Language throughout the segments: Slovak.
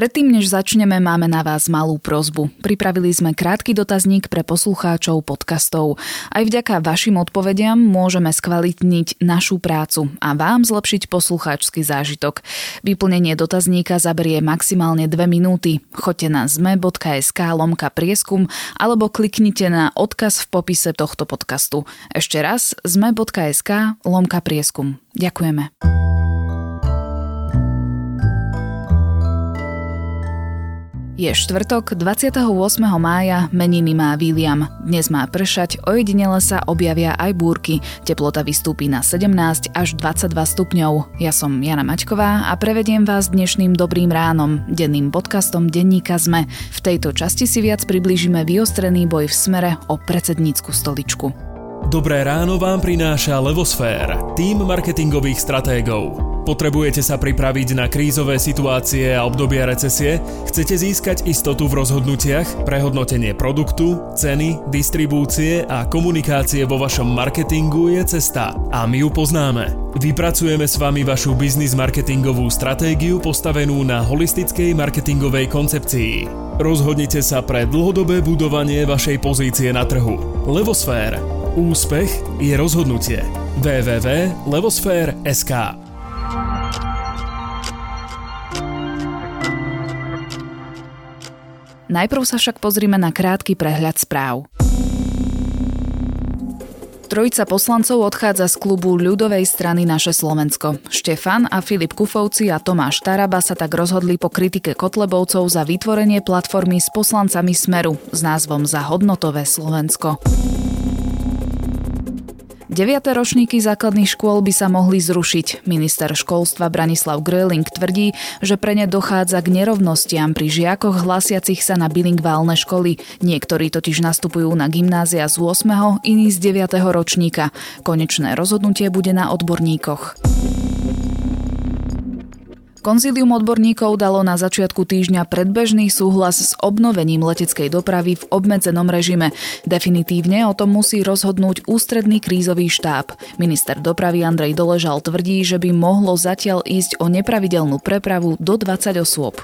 Predtým, než začneme, máme na vás malú prozbu. Pripravili sme krátky dotazník pre poslucháčov podcastov. Aj vďaka vašim odpovediam môžeme skvalitniť našu prácu a vám zlepšiť poslucháčsky zážitok. Vyplnenie dotazníka zaberie maximálne 2 minúty. Choďte na zme.sk lomka prieskum alebo kliknite na odkaz v popise tohto podcastu. Ešte raz zme.sk lomka prieskum. Ďakujeme. Je štvrtok, 28. mája, meniny má William. Dnes má pršať, ojedinele sa objavia aj búrky. Teplota vystúpi na 17 až 22 stupňov. Ja som Jana Maťková a prevediem vás dnešným dobrým ránom, denným podcastom Denníka ZME. V tejto časti si viac priblížime vyostrený boj v smere o predsednícku stoličku. Dobré ráno vám prináša Levosfér, tým marketingových stratégov. Potrebujete sa pripraviť na krízové situácie a obdobia recesie? Chcete získať istotu v rozhodnutiach, prehodnotenie produktu, ceny, distribúcie a komunikácie vo vašom marketingu je cesta a my ju poznáme. Vypracujeme s vami vašu biznis marketingovú stratégiu postavenú na holistickej marketingovej koncepcii. Rozhodnite sa pre dlhodobé budovanie vašej pozície na trhu. Levosfér. Úspech je rozhodnutie. www.levosfér.sk Najprv sa však pozrime na krátky prehľad správ. Trojica poslancov odchádza z klubu ľudovej strany Naše Slovensko. Štefan a Filip Kufovci a Tomáš Taraba sa tak rozhodli po kritike Kotlebovcov za vytvorenie platformy s poslancami Smeru s názvom Za hodnotové Slovensko. 9. ročníky základných škôl by sa mohli zrušiť. Minister školstva Branislav Gröling tvrdí, že pre ne dochádza k nerovnostiam pri žiakoch hlasiacich sa na bilingválne školy. Niektorí totiž nastupujú na gymnázia z 8., iní z 9. ročníka. Konečné rozhodnutie bude na odborníkoch. Konzílium odborníkov dalo na začiatku týždňa predbežný súhlas s obnovením leteckej dopravy v obmedzenom režime. Definitívne o tom musí rozhodnúť ústredný krízový štáb. Minister dopravy Andrej Doležal tvrdí, že by mohlo zatiaľ ísť o nepravidelnú prepravu do 20 osôb.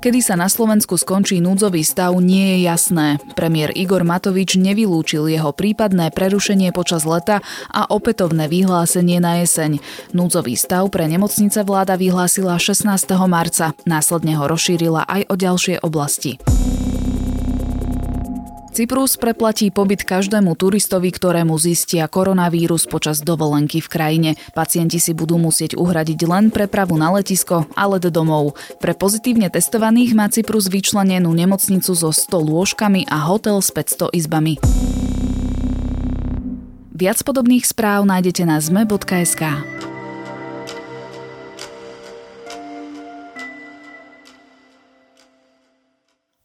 Kedy sa na Slovensku skončí núdzový stav, nie je jasné. Premiér Igor Matovič nevylúčil jeho prípadné prerušenie počas leta a opätovné vyhlásenie na jeseň. Núdzový stav pre nemocnice vláda vyhlásila 16. marca, následne ho rozšírila aj o ďalšie oblasti. Cyprus preplatí pobyt každému turistovi, ktorému zistia koronavírus počas dovolenky v krajine. Pacienti si budú musieť uhradiť len prepravu na letisko a let domov. Pre pozitívne testovaných má Cyprus vyčlenenú nemocnicu so 100 lôžkami a hotel s 500 izbami. Viac podobných správ nájdete na zme.sk.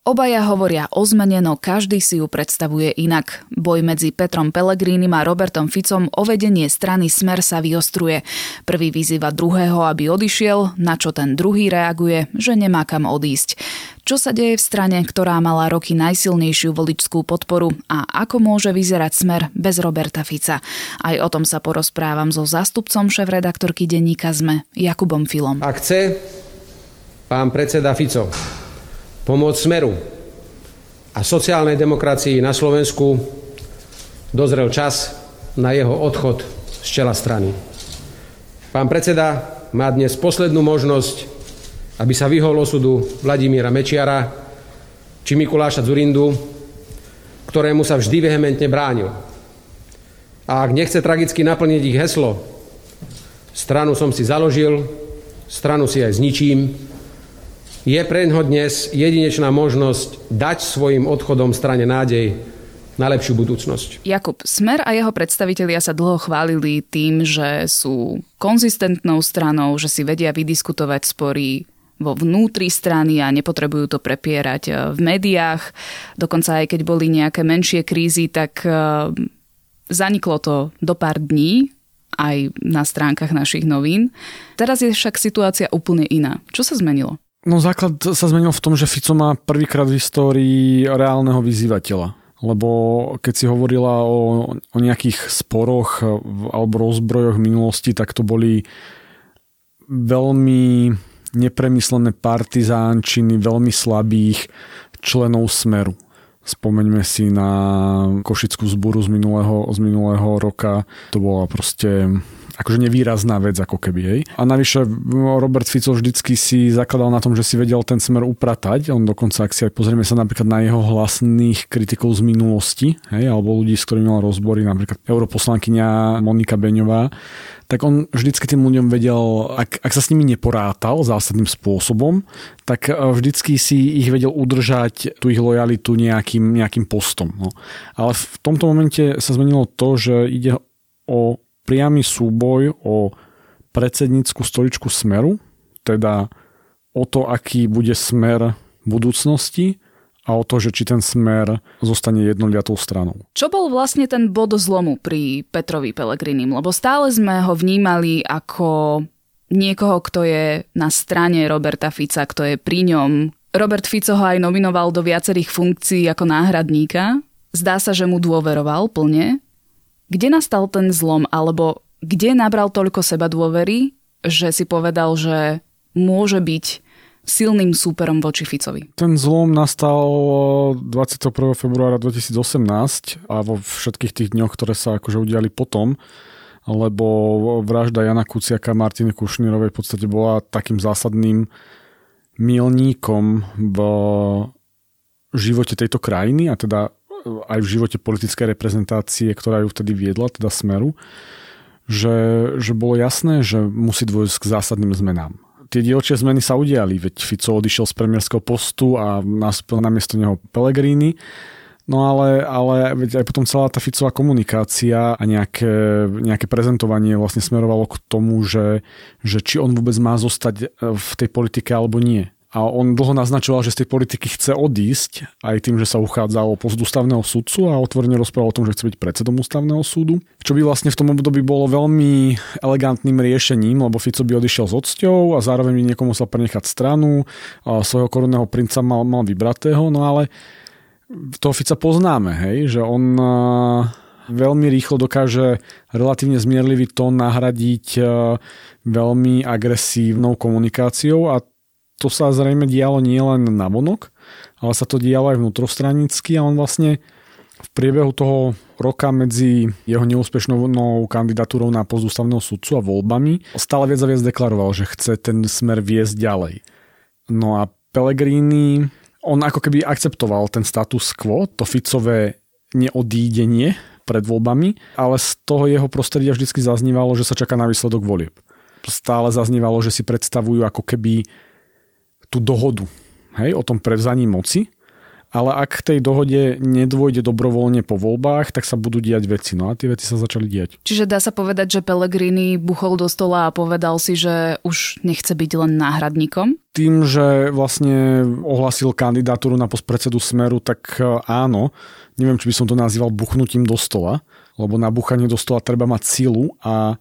Obaja hovoria o zmene, no každý si ju predstavuje inak. Boj medzi Petrom Pellegrínim a Robertom Ficom o vedenie strany Smer sa vyostruje. Prvý vyzýva druhého, aby odišiel, na čo ten druhý reaguje, že nemá kam odísť. Čo sa deje v strane, ktorá mala roky najsilnejšiu voličskú podporu a ako môže vyzerať smer bez Roberta Fica? Aj o tom sa porozprávam so zástupcom šéf-redaktorky denníka ZME, Jakubom Filom. Ak chce pán predseda Fico pomôcť Smeru a sociálnej demokracii na Slovensku dozrel čas na jeho odchod z čela strany. Pán predseda má dnes poslednú možnosť, aby sa vyhol osudu Vladimíra Mečiara či Mikuláša Zurindu, ktorému sa vždy vehementne bránil. A ak nechce tragicky naplniť ich heslo, stranu som si založil, stranu si aj zničím, je pre ňo dnes jedinečná možnosť dať svojim odchodom strane nádej na lepšiu budúcnosť. Jakub, Smer a jeho predstavitelia sa dlho chválili tým, že sú konzistentnou stranou, že si vedia vydiskutovať spory vo vnútri strany a nepotrebujú to prepierať eh, v médiách. Dokonca aj keď boli nejaké menšie krízy, tak eh, zaniklo to do pár dní aj na stránkach našich novín. Teraz je však situácia úplne iná. Čo sa zmenilo? No základ sa zmenil v tom, že Fico má prvýkrát v histórii reálneho vyzývateľa. Lebo keď si hovorila o, o nejakých sporoch alebo rozbrojoch minulosti, tak to boli veľmi nepremyslené partizánčiny veľmi slabých členov Smeru. Spomeňme si na Košickú zburu z minulého, z minulého roka. To bola proste akože nevýrazná vec ako keby. Hej. A navyše Robert Fico vždycky si zakladal na tom, že si vedel ten smer upratať. On dokonca, ak si aj pozrieme sa napríklad na jeho hlasných kritikov z minulosti, hej, alebo ľudí, s ktorými mal rozbory, napríklad europoslankyňa Monika Beňová, tak on vždycky tým ľuďom vedel, ak, ak sa s nimi neporátal zásadným spôsobom, tak e, vždycky si ich vedel udržať tú ich lojalitu nejakým, nejakým postom. No. Ale v tomto momente sa zmenilo to, že ide o priamy súboj o predsednícku stoličku Smeru, teda o to, aký bude smer budúcnosti a o to, že či ten smer zostane jednoliatou stranou. Čo bol vlastne ten bod zlomu pri Petrovi Pelegrinim? Lebo stále sme ho vnímali ako niekoho, kto je na strane Roberta Fica, kto je pri ňom. Robert Fico ho aj nominoval do viacerých funkcií ako náhradníka. Zdá sa, že mu dôveroval plne. Kde nastal ten zlom, alebo kde nabral toľko seba dôvery, že si povedal, že môže byť silným súperom voči Ficovi. Ten zlom nastal 21. februára 2018 a vo všetkých tých dňoch, ktoré sa akože udiali potom, lebo vražda Jana Kuciaka a Martiny Kušnírovej v podstate bola takým zásadným milníkom v živote tejto krajiny a teda aj v živote politickej reprezentácie, ktorá ju vtedy viedla, teda Smeru, že, že bolo jasné, že musí dôjsť k zásadným zmenám tie dielčie zmeny sa udiali, veď Fico odišiel z premiérského postu a nastúpil na miesto neho Pellegrini. No ale, ale veď aj potom celá tá Ficová komunikácia a nejaké, nejaké prezentovanie vlastne smerovalo k tomu, že, že či on vôbec má zostať v tej politike alebo nie. A on dlho naznačoval, že z tej politiky chce odísť, aj tým, že sa uchádza o post ústavného súdcu a otvorene rozprával o tom, že chce byť predsedom ústavného súdu. Čo by vlastne v tom období bolo veľmi elegantným riešením, lebo Fico by odišiel s odsťou a zároveň by niekomu musel prenechať stranu, a svojho korunného princa mal, mal vybratého, no ale toho Fica poznáme, hej, že on veľmi rýchlo dokáže relatívne zmierlivý tón nahradiť veľmi agresívnou komunikáciou a to sa zrejme dialo nielen na vonok, ale sa to dialo aj vnútrostranicky a on vlastne v priebehu toho roka medzi jeho neúspešnou kandidatúrou na post ústavného sudcu a voľbami stále viac a viac deklaroval, že chce ten smer viesť ďalej. No a Pellegrini, on ako keby akceptoval ten status quo, to Ficové neodídenie pred voľbami, ale z toho jeho prostredia vždy zaznívalo, že sa čaká na výsledok volieb. Stále zaznívalo, že si predstavujú ako keby tú dohodu hej, o tom prevzaní moci, ale ak k tej dohode nedôjde dobrovoľne po voľbách, tak sa budú diať veci. No a tie veci sa začali diať. Čiže dá sa povedať, že Pellegrini buchol do stola a povedal si, že už nechce byť len náhradníkom? Tým, že vlastne ohlasil kandidatúru na predsedu Smeru, tak e, áno. Neviem, či by som to nazýval buchnutím do stola, lebo na buchanie do stola treba mať silu a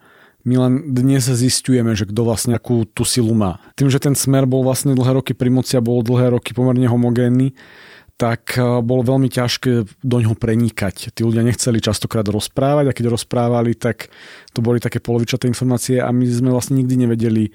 my len dnes zistujeme, že kto vlastne akú tú silu má. Tým, že ten smer bol vlastne dlhé roky pri moci a bol dlhé roky pomerne homogénny, tak eh, bolo veľmi ťažké do ňoho prenikať. Tí ľudia nechceli častokrát rozprávať a keď rozprávali, tak to boli také polovičaté informácie a my sme vlastne nikdy nevedeli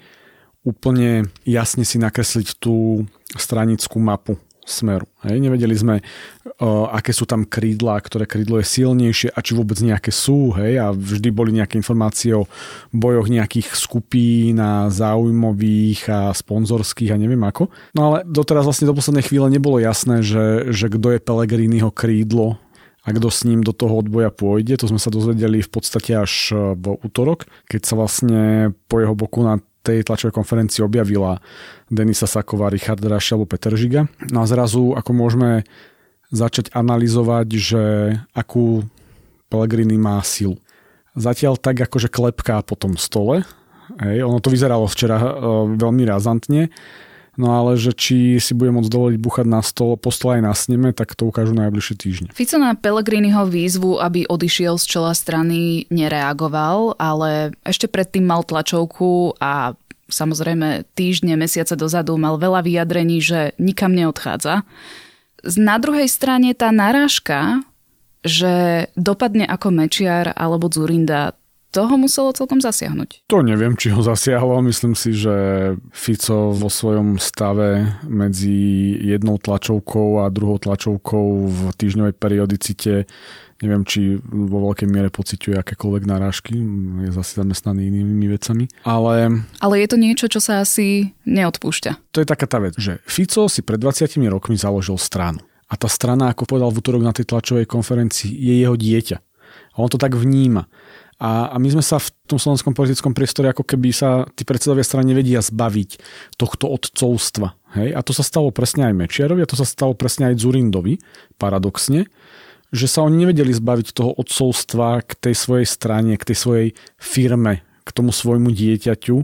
úplne jasne si nakresliť tú stranickú mapu smeru. Hej. Nevedeli sme, uh, aké sú tam krídla, ktoré krídlo je silnejšie a či vôbec nejaké sú. Hej. A vždy boli nejaké informácie o bojoch nejakých skupín a záujmových a sponzorských a neviem ako. No ale doteraz vlastne do poslednej chvíle nebolo jasné, že, že kto je Pelegriniho krídlo a kto s ním do toho odboja pôjde. To sme sa dozvedeli v podstate až v útorok, keď sa vlastne po jeho boku na tej tlačovej konferencii objavila Denisa Saková, Richard Raš alebo Peter Žiga. No a zrazu ako môžeme začať analyzovať, že akú Pellegrini má silu. Zatiaľ tak akože klepká po tom stole. Hej, ono to vyzeralo včera e, veľmi razantne. No ale že či si bude môcť dovoliť buchať na stôl, postol aj na sneme, tak to ukážu najbližšie týždne. Fico na Pellegriniho výzvu, aby odišiel z čela strany, nereagoval, ale ešte predtým mal tlačovku a samozrejme týždne, mesiace dozadu mal veľa vyjadrení, že nikam neodchádza. Na druhej strane tá narážka, že dopadne ako Mečiar alebo Zurinda, to ho muselo celkom zasiahnuť. To neviem, či ho zasiahlo. Myslím si, že Fico vo svojom stave medzi jednou tlačovkou a druhou tlačovkou v týždňovej periodicite neviem, či vo veľkej miere pociťuje akékoľvek narážky, je zase zamestnaný inými vecami. Ale... Ale je to niečo, čo sa asi neodpúšťa. To je taká tá vec, že Fico si pred 20 rokmi založil stranu. A tá strana, ako povedal v útorok na tej tlačovej konferencii, je jeho dieťa. A on to tak vníma. A, a my sme sa v tom slovenskom politickom priestore ako keby sa tí predsedovia strany nevedia zbaviť tohto odcovstva. Hej? A to sa stalo presne aj Mečiarovi a to sa stalo presne aj Zurindovi, paradoxne, že sa oni nevedeli zbaviť toho odcovstva k tej svojej strane, k tej svojej firme, k tomu svojmu dieťaťu.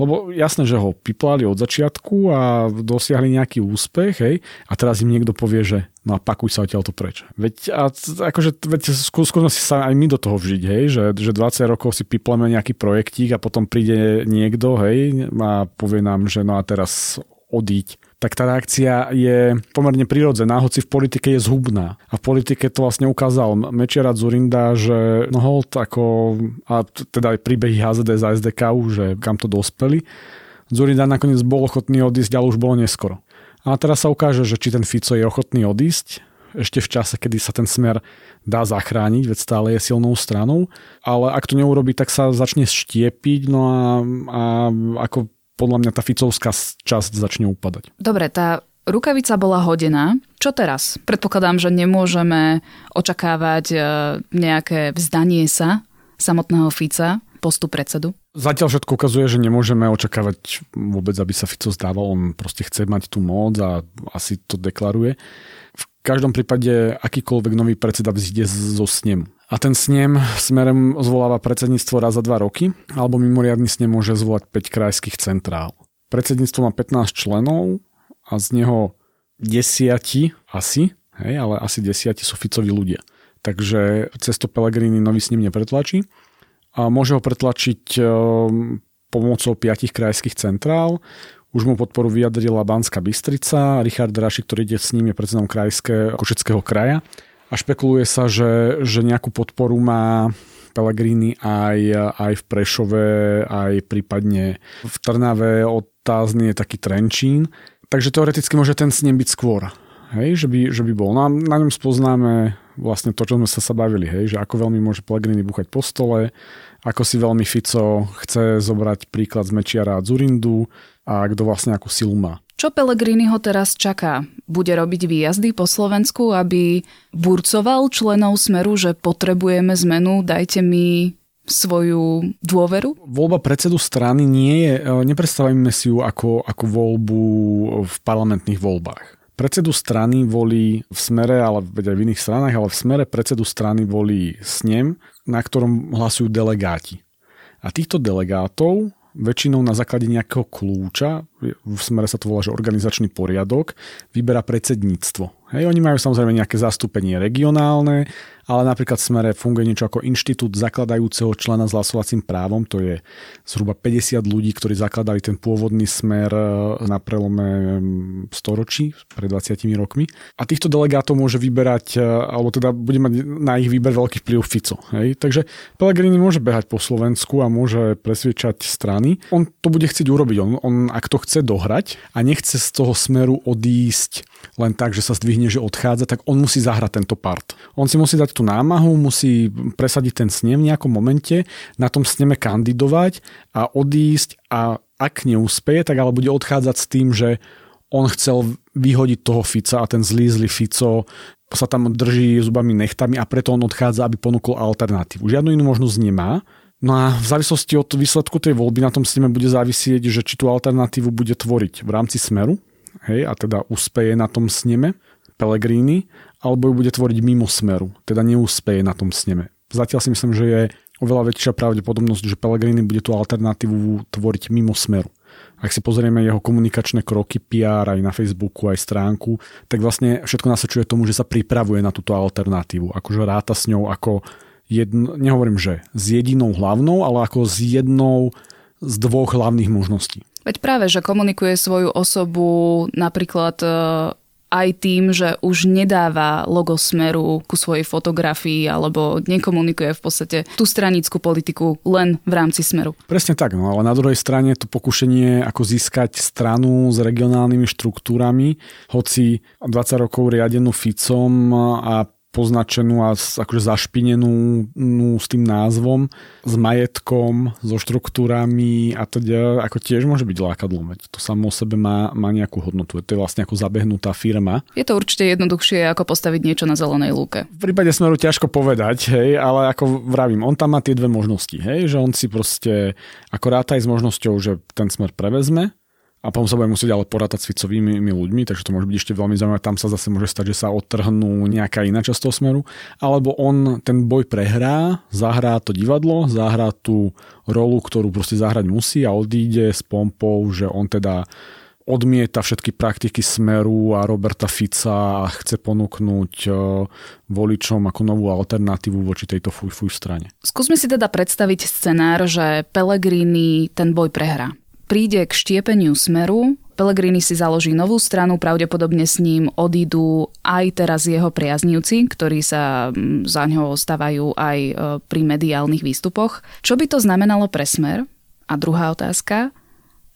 Lebo jasné, že ho piplali od začiatku a dosiahli nejaký úspech, hej, a teraz im niekto povie, že no a pakuj sa odtiaľ to preč. Veď, a, akože, veď skúsme si sa aj my do toho vžiť, hej, že, že 20 rokov si pipleme nejaký projektík a potom príde niekto, hej, a povie nám, že no a teraz odíť tak tá reakcia je pomerne prirodzená, hoci v politike je zhubná. A v politike to vlastne ukázal Mečiara Zurinda, že no hold, ako, a teda aj príbehy HZD za SDK, že kam to dospeli. Zurinda nakoniec bol ochotný odísť, ale už bolo neskoro. A teraz sa ukáže, že či ten Fico je ochotný odísť, ešte v čase, kedy sa ten smer dá zachrániť, veď stále je silnou stranou, ale ak to neurobi, tak sa začne štiepiť, no a, a ako podľa mňa tá Ficovská časť začne upadať. Dobre, tá rukavica bola hodená. Čo teraz? Predpokladám, že nemôžeme očakávať e, nejaké vzdanie sa samotného Fica, postup predsedu? Zatiaľ všetko ukazuje, že nemôžeme očakávať vôbec, aby sa Fico zdával. On proste chce mať tú moc a asi to deklaruje. V každom prípade akýkoľvek nový predseda vzíde zo snemu. A ten snem smerem zvoláva predsedníctvo raz za dva roky, alebo mimoriadný snem môže zvolať 5 krajských centrál. Predsedníctvo má 15 členov a z neho desiati asi, hej, ale asi desiati sú Ficovi ľudia. Takže cesto Pelegrini nový snem nepretlačí. A môže ho pretlačiť ehm, pomocou piatich krajských centrál. Už mu podporu vyjadrila Banská Bystrica, Richard Raši, ktorý ide s ním, je predsedom krajského Košeckého kraja a špekuluje sa, že, že nejakú podporu má Pelegrini aj, aj v Prešove, aj prípadne v Trnave, otázny je taký Trenčín. Takže teoreticky môže ten s ním byť skôr. Hej, že by, že by bol. No na ňom spoznáme vlastne to, čo sme sa sa bavili, hej, že ako veľmi môže Pellegrini búchať po stole, ako si veľmi Fico chce zobrať príklad z Mečiara a Zurindu a kto vlastne akú silu má. Čo Pellegrini ho teraz čaká? Bude robiť výjazdy po Slovensku, aby burcoval členov Smeru, že potrebujeme zmenu, dajte mi svoju dôveru? Voľba predsedu strany nie je, e, nepredstavujeme si ju ako, ako voľbu v parlamentných voľbách. Predsedu strany volí v smere, ale aj v iných stranách, ale v smere predsedu strany volí snem, na ktorom hlasujú delegáti. A týchto delegátov väčšinou na základe nejakého kľúča, v smere sa to volá, že organizačný poriadok, vyberá predsedníctvo. Hej, oni majú samozrejme nejaké zastúpenie regionálne, ale napríklad v smere funguje niečo ako inštitút zakladajúceho člena s hlasovacím právom, to je zhruba 50 ľudí, ktorí zakladali ten pôvodný smer e, na prelome storočí, pred 20 rokmi. A týchto delegátov môže vyberať, e, alebo teda bude mať na ich výber veľký vplyv Fico. Hej? Takže Pellegrini môže behať po Slovensku a môže presviečať strany. On to bude chcieť urobiť. On, on ak to chce dohrať a nechce z toho smeru odísť len tak, že sa zdvihne, že odchádza, tak on musí zahrať tento part. On si musí dať tú námahu, musí presadiť ten snem v nejakom momente, na tom sneme kandidovať a odísť a ak neúspeje, tak ale bude odchádzať s tým, že on chcel vyhodiť toho Fica a ten zlý, Fico sa tam drží zubami nechtami a preto on odchádza, aby ponúkol alternatívu. Žiadnu inú možnosť nemá. No a v závislosti od výsledku tej voľby na tom sneme bude závisieť, že či tú alternatívu bude tvoriť v rámci Smeru, hej, a teda úspeje na tom sneme Pellegrini, alebo ju bude tvoriť mimo smeru, teda neúspeje na tom sneme. Zatiaľ si myslím, že je oveľa väčšia pravdepodobnosť, že Pellegrini bude tú alternatívu tvoriť mimo smeru. Ak si pozrieme jeho komunikačné kroky, PR aj na Facebooku, aj stránku, tak vlastne všetko nasvedčuje tomu, že sa pripravuje na túto alternatívu. Akože ráta s ňou ako jedno, nehovorím, že s jedinou hlavnou, ale ako s jednou z dvoch hlavných možností. Veď práve, že komunikuje svoju osobu napríklad e, aj tým, že už nedáva logo Smeru ku svojej fotografii alebo nekomunikuje v podstate tú stranickú politiku len v rámci Smeru. Presne tak, no ale na druhej strane to pokušenie ako získať stranu s regionálnymi štruktúrami, hoci 20 rokov riadenú Ficom a poznačenú a akože zašpinenú no, s tým názvom, s majetkom, so štruktúrami a teda ako tiež môže byť lákadlo. To samo o sebe má, má nejakú hodnotu. To je vlastne ako zabehnutá firma. Je to určite jednoduchšie ako postaviť niečo na zelenej lúke. V prípade Smeru ťažko povedať, hej, ale ako vravím, on tam má tie dve možnosti, hej, že on si proste ako ráta aj s možnosťou, že ten Smer prevezme, a potom sa bude musieť ale porátať s Ficovými ľuďmi, takže to môže byť ešte veľmi zaujímavé. Tam sa zase môže stať, že sa odtrhnú nejaká iná časť toho smeru, alebo on ten boj prehrá, zahrá to divadlo, zahrá tú rolu, ktorú proste zahrať musí a odíde s pompou, že on teda odmieta všetky praktiky Smeru a Roberta Fica a chce ponúknuť e, voličom ako novú alternatívu voči tejto fuj fuj strane. Skúsme si teda predstaviť scenár, že Pellegrini ten boj prehrá príde k štiepeniu smeru, Pellegrini si založí novú stranu, pravdepodobne s ním odídu aj teraz jeho priaznivci, ktorí sa mm, za ňo stávajú aj e, pri mediálnych výstupoch. Čo by to znamenalo pre smer? A druhá otázka,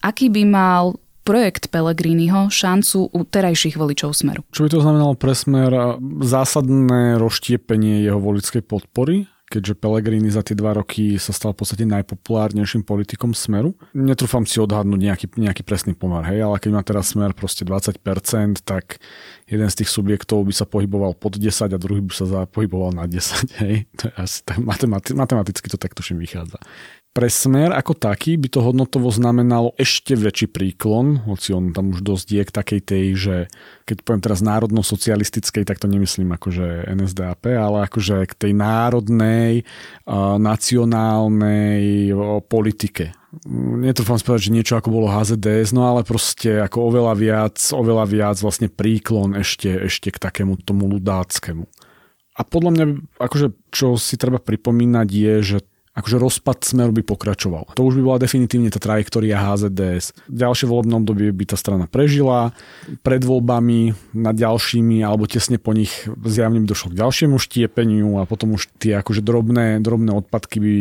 aký by mal projekt Pellegriniho šancu u terajších voličov Smeru. Čo by to znamenalo pre Smer? Zásadné rozštiepenie jeho volickej podpory keďže Pellegrini za tie dva roky sa stal v podstate najpopulárnejším politikom Smeru. Netrúfam si odhadnúť nejaký, nejaký presný pomer, hej, ale keď má teraz Smer proste 20%, tak jeden z tých subjektov by sa pohyboval pod 10 a druhý by sa pohyboval na 10, hej. To je asi tak matemati- matematicky to tak tuším vychádza. Pre smer ako taký by to hodnotovo znamenalo ešte väčší príklon, hoci on tam už dosť je k takej tej, že keď poviem teraz národno-socialistickej, tak to nemyslím akože NSDAP, ale akože k tej národnej, nacionálnej politike. Netrúfam povedať, že niečo ako bolo HZDS, no ale proste ako oveľa viac, oveľa viac vlastne príklon ešte, ešte k takému tomu ľudáckému. A podľa mňa, akože, čo si treba pripomínať je, že akože rozpad smeru by pokračoval. To už by bola definitívne tá trajektória HZDS. Ďalšie volebné obdobie by tá strana prežila, pred voľbami, nad ďalšími alebo tesne po nich zjavne by došlo k ďalšiemu štiepeniu a potom už tie akože drobné, drobné odpadky by,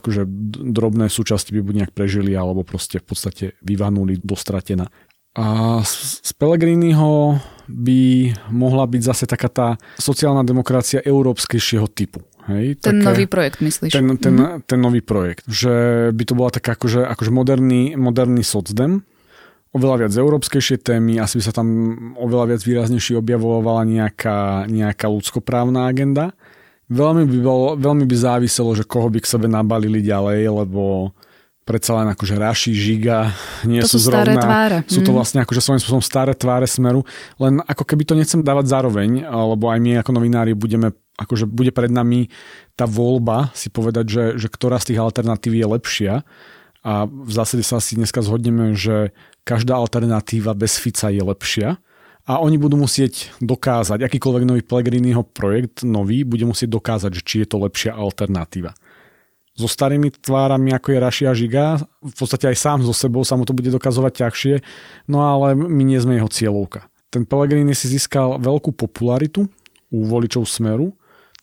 akože drobné súčasti by buď nejak prežili alebo proste v podstate vyvanuli do stratená. A z Pellegriniho by mohla byť zase taká tá sociálna demokracia európskejšieho typu. Hej, ten také, nový projekt, myslíš? Ten, ten, mm-hmm. ten nový projekt. Že by to bola taká akože, akože moderný, moderný socdem, oveľa viac európskejšie témy, asi by sa tam oveľa viac výraznejšie objavovala nejaká, nejaká ľudskoprávna agenda. Veľmi by, bol, veľmi by záviselo, že koho by k sebe nabalili ďalej, lebo predsa len akože Raši, Žiga nie to sú, sú zrovna, tváre. sú to mhm. vlastne akože svojím spôsobom staré tváre smeru, len ako keby to nechcem dávať zároveň, lebo aj my ako novinári budeme akože bude pred nami tá voľba si povedať, že, že ktorá z tých alternatív je lepšia a v zásade sa asi dneska zhodneme, že každá alternatíva bez Fica je lepšia a oni budú musieť dokázať, akýkoľvek nový Pellegriniho projekt nový, bude musieť dokázať, či je to lepšia alternatíva. So starými tvárami, ako je Rašia Žiga, v podstate aj sám so sebou sa mu to bude dokazovať ťažšie, no ale my nie sme jeho cieľovka. Ten Pellegrini si získal veľkú popularitu u voličov Smeru,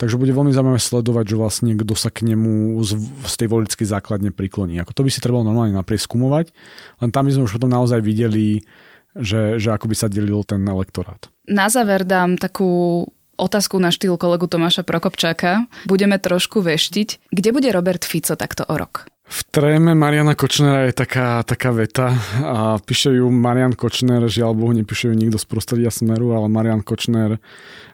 Takže bude veľmi zaujímavé sledovať, že vlastne kto sa k nemu z, z tej voličskej základne prikloní. Ako to by si trebalo normálne naprieskumovať, len tam by sme už potom naozaj videli, že, že ako by sa delil ten elektorát. Na záver dám takú otázku na štýl kolegu Tomáša Prokopčáka. Budeme trošku veštiť. Kde bude Robert Fico takto o rok? V tréme Mariana Kočnera je taká, taká veta a píše ju Marian Kočner, žiaľ Bohu nepíše ju nikto z prostredia Smeru, ale Marian Kočner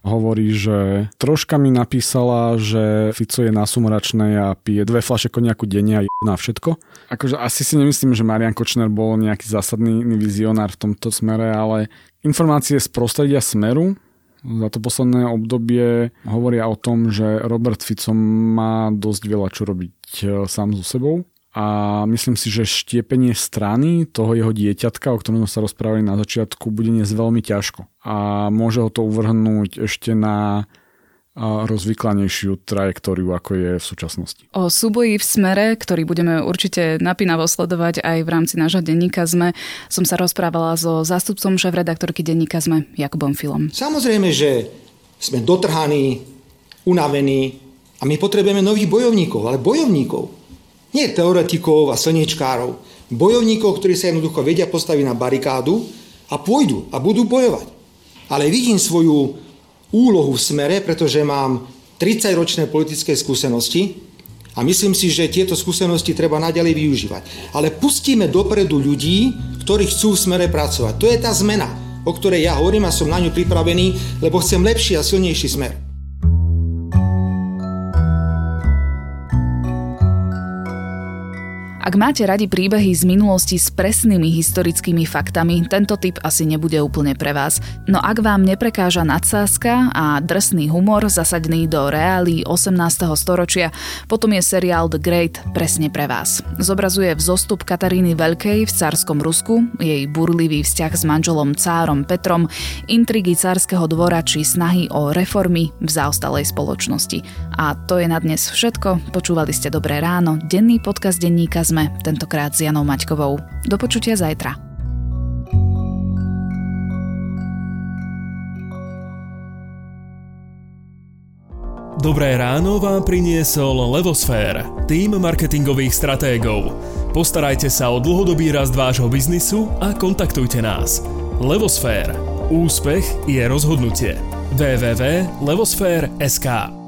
hovorí, že troška mi napísala, že Fico je nasumračné a pije dve flaše koniaku denne a na všetko. Akože asi si nemyslím, že Marian Kočner bol nejaký zásadný vizionár v tomto smere, ale informácie z prostredia Smeru za to posledné obdobie hovoria o tom, že Robert Fico má dosť veľa čo robiť e, sám so sebou. A myslím si, že štiepenie strany toho jeho dieťatka, o ktorom sa rozprávali na začiatku, bude dnes veľmi ťažko. A môže ho to uvrhnúť ešte na rozvyklanejšiu trajektóriu, ako je v súčasnosti. O súboji v smere, ktorý budeme určite napínavo sledovať aj v rámci nášho denníka ZME, som sa rozprávala so zástupcom šéf-redaktorky denníka ZME, Jakubom Filom. Samozrejme, že sme dotrhaní, unavení a my potrebujeme nových bojovníkov, ale bojovníkov. Nie teoretikov a slniečkárov. Bojovníkov, ktorí sa jednoducho vedia postaviť na barikádu a pôjdu a budú bojovať. Ale vidím svoju úlohu v smere, pretože mám 30-ročné politické skúsenosti a myslím si, že tieto skúsenosti treba naďalej využívať. Ale pustíme dopredu ľudí, ktorí chcú v smere pracovať. To je tá zmena, o ktorej ja hovorím a som na ňu pripravený, lebo chcem lepší a silnejší smer. Ak máte radi príbehy z minulosti s presnými historickými faktami, tento typ asi nebude úplne pre vás. No ak vám neprekáža nadsázka a drsný humor zasadený do reálí 18. storočia, potom je seriál The Great presne pre vás. Zobrazuje vzostup Kataríny Veľkej v cárskom Rusku, jej burlivý vzťah s manželom cárom Petrom, intrigy cárskeho dvora či snahy o reformy v zaostalej spoločnosti. A to je na dnes všetko. Počúvali ste Dobré ráno, denný podcast denníka sme sme, tentokrát s Janou Maťkovou. Do počutia zajtra. Dobré ráno vám priniesol Levosfér, tým marketingových stratégov. Postarajte sa o dlhodobý rast vášho biznisu a kontaktujte nás. Levosfér. Úspech je rozhodnutie. www.levosfér.sk